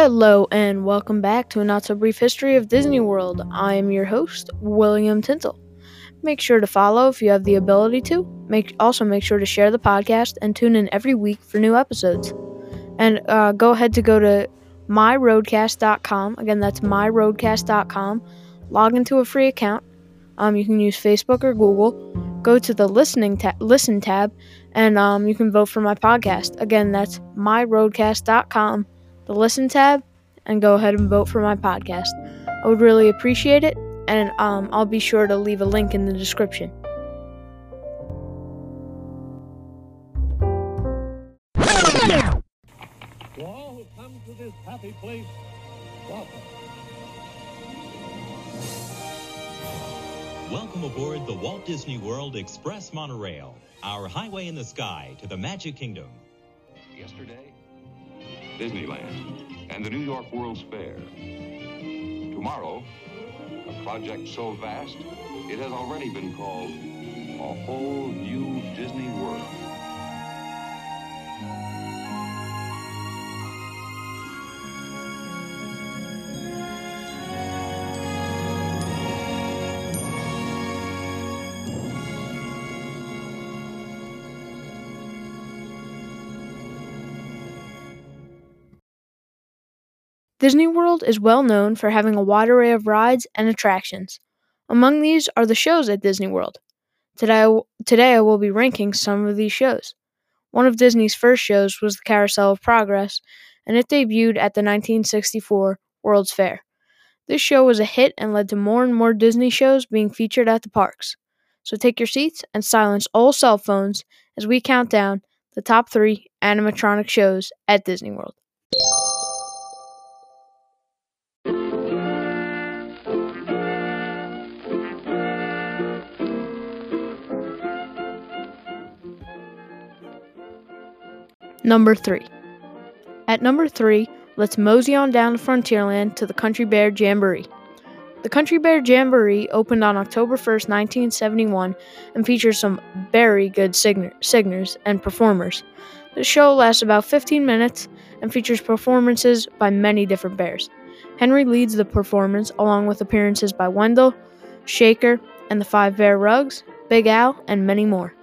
Hello, and welcome back to a not so brief history of Disney World. I am your host, William Tintle. Make sure to follow if you have the ability to. Make also make sure to share the podcast and tune in every week for new episodes. And uh, go ahead to go to myrodecast.com. Again, that's myrodecast.com. Log into a free account. Um, you can use Facebook or Google. Go to the listening ta- listen tab, and um, you can vote for my podcast. Again, that's myrodecast.com the listen tab and go ahead and vote for my podcast. I would really appreciate it, and um, I'll be sure to leave a link in the description. To all who come to this happy place, welcome. Welcome aboard the Walt Disney World Express Monorail, our highway in the sky to the Magic Kingdom. Yesterday, Disneyland and the New York World's Fair. Tomorrow, a project so vast, it has already been called a whole new Disney World. Disney World is well known for having a wide array of rides and attractions. Among these are the shows at Disney World. Today, I w- today I will be ranking some of these shows. One of Disney's first shows was the Carousel of Progress, and it debuted at the 1964 World's Fair. This show was a hit and led to more and more Disney shows being featured at the parks. So take your seats and silence all cell phones as we count down the top three animatronic shows at Disney World. Number 3. At number 3, let's mosey on down to Frontierland to the Country Bear Jamboree. The Country Bear Jamboree opened on October 1st, 1971, and features some very good singer- singers and performers. The show lasts about 15 minutes and features performances by many different bears. Henry leads the performance along with appearances by Wendell, Shaker, and the Five Bear Rugs, Big Al, and many more.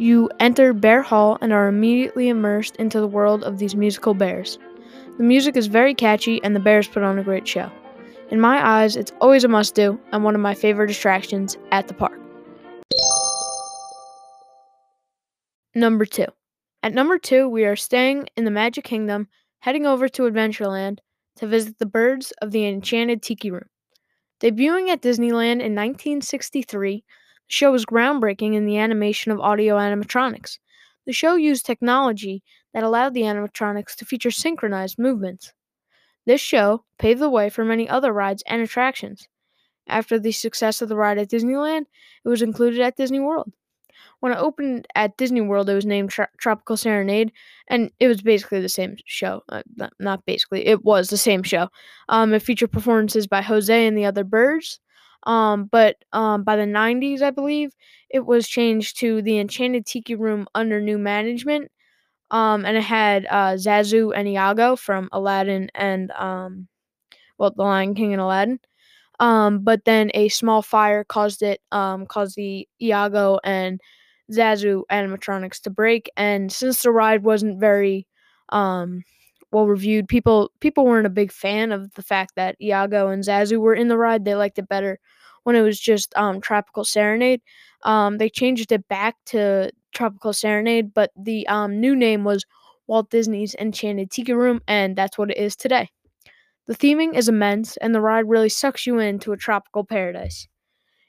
You enter Bear Hall and are immediately immersed into the world of these musical bears. The music is very catchy and the bears put on a great show. In my eyes, it's always a must do and one of my favorite attractions at the park. Number 2. At number 2, we are staying in the Magic Kingdom, heading over to Adventureland to visit the birds of the Enchanted Tiki Room. Debuting at Disneyland in 1963, the show was groundbreaking in the animation of audio animatronics. The show used technology that allowed the animatronics to feature synchronized movements. This show paved the way for many other rides and attractions. After the success of the ride at Disneyland, it was included at Disney World. When it opened at Disney World, it was named Tro- Tropical Serenade, and it was basically the same show. Uh, not, not basically, it was the same show. Um, it featured performances by Jose and the other birds. Um, but um, by the 90s, I believe, it was changed to the Enchanted Tiki Room under new management. Um, and it had uh, Zazu and Iago from Aladdin and, um, well, The Lion King and Aladdin. Um, but then a small fire caused it, um, caused the Iago and Zazu animatronics to break. And since the ride wasn't very, um, well reviewed, people people weren't a big fan of the fact that Iago and Zazu were in the ride. They liked it better when it was just um, Tropical Serenade. Um, they changed it back to Tropical Serenade, but the um, new name was Walt Disney's Enchanted Tiki Room, and that's what it is today. The theming is immense, and the ride really sucks you into a tropical paradise.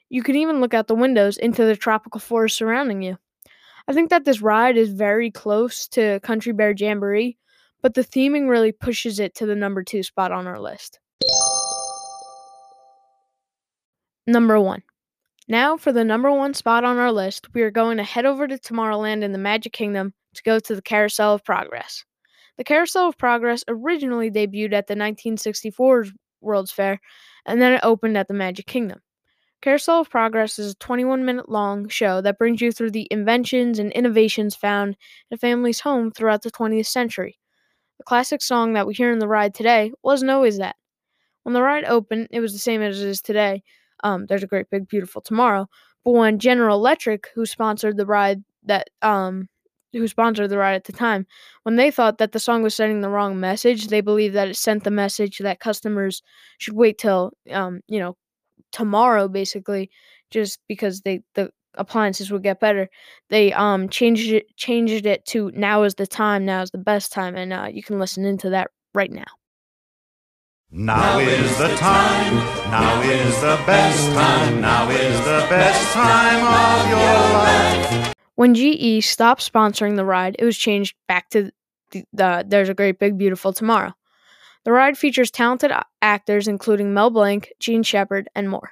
You can even look out the windows into the tropical forest surrounding you. I think that this ride is very close to Country Bear Jamboree, but the theming really pushes it to the number two spot on our list. Number one. Now, for the number one spot on our list, we are going to head over to Tomorrowland in the Magic Kingdom to go to the Carousel of Progress. The Carousel of Progress originally debuted at the 1964 World's Fair, and then it opened at the Magic Kingdom. Carousel of Progress is a 21 minute long show that brings you through the inventions and innovations found in a family's home throughout the 20th century. A classic song that we hear in the ride today wasn't always that. When the ride opened, it was the same as it is today. Um, there's a great big beautiful tomorrow. But when General Electric, who sponsored the ride that um who sponsored the ride at the time, when they thought that the song was sending the wrong message, they believed that it sent the message that customers should wait till um, you know, tomorrow basically, just because they the appliances would get better. They um changed it changed it to now is the time, now is the best time, and uh, you can listen into that right now. Now is the time, now is the best time, now is the best time of your life. When GE stopped sponsoring the ride, it was changed back to the, the There's a Great Big Beautiful Tomorrow. The ride features talented actors including Mel Blanc, Jean Shepherd, and more.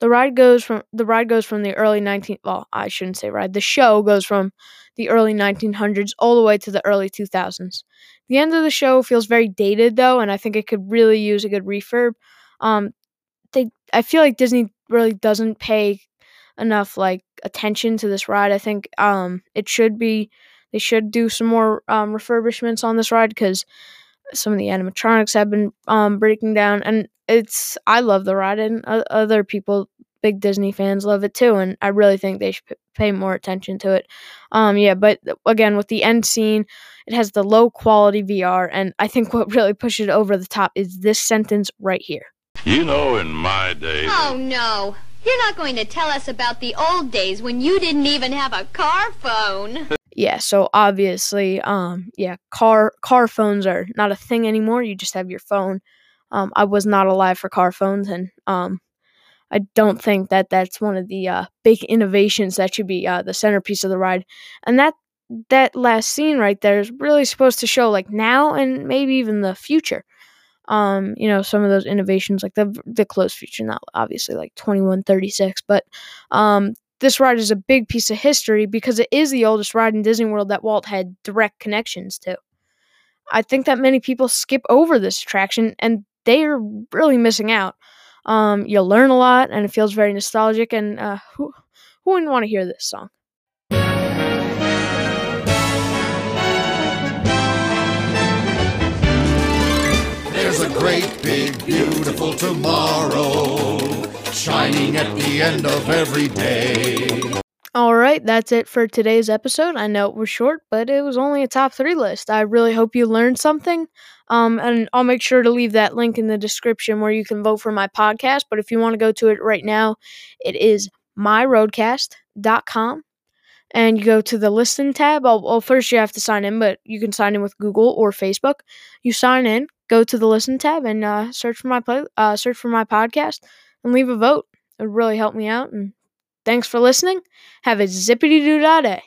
The ride goes from the ride goes from the early 19 well, I shouldn't say ride. The show goes from the early 1900s all the way to the early 2000s. The end of the show feels very dated though, and I think it could really use a good refurb. Um, they I feel like Disney really doesn't pay enough like attention to this ride. I think um it should be they should do some more um, refurbishments on this ride because some of the animatronics have been um, breaking down, and it's I love the ride, and other people, big Disney fans, love it too, and I really think they should pay more attention to it. Um, yeah, but again, with the end scene, it has the low quality VR, and I think what really pushes it over the top is this sentence right here. You know, in my day. Oh no. You're not going to tell us about the old days when you didn't even have a car phone. yeah, so obviously, um, yeah, car car phones are not a thing anymore. You just have your phone. Um, I was not alive for car phones, and um, I don't think that that's one of the uh, big innovations that should be uh, the centerpiece of the ride. And that that last scene right there is really supposed to show like now and maybe even the future. Um, you know, some of those innovations like the the close future, not obviously like twenty one thirty six, but um, this ride is a big piece of history because it is the oldest ride in Disney World that Walt had direct connections to. I think that many people skip over this attraction and they are really missing out. Um, you'll learn a lot and it feels very nostalgic. And uh, who, who wouldn't want to hear this song? There's a great, big, beautiful tomorrow shining at the end of every day. All right, that's it for today's episode. I know it was short, but it was only a top three list. I really hope you learned something. Um, and I'll make sure to leave that link in the description where you can vote for my podcast. But if you want to go to it right now, it is myrodecast.com. And you go to the listen tab. Well, well, first you have to sign in, but you can sign in with Google or Facebook. You sign in, go to the listen tab, and uh, search for my play, uh, search for my podcast and leave a vote. It would really help me out. And thanks for listening. Have a zippity doo dah day.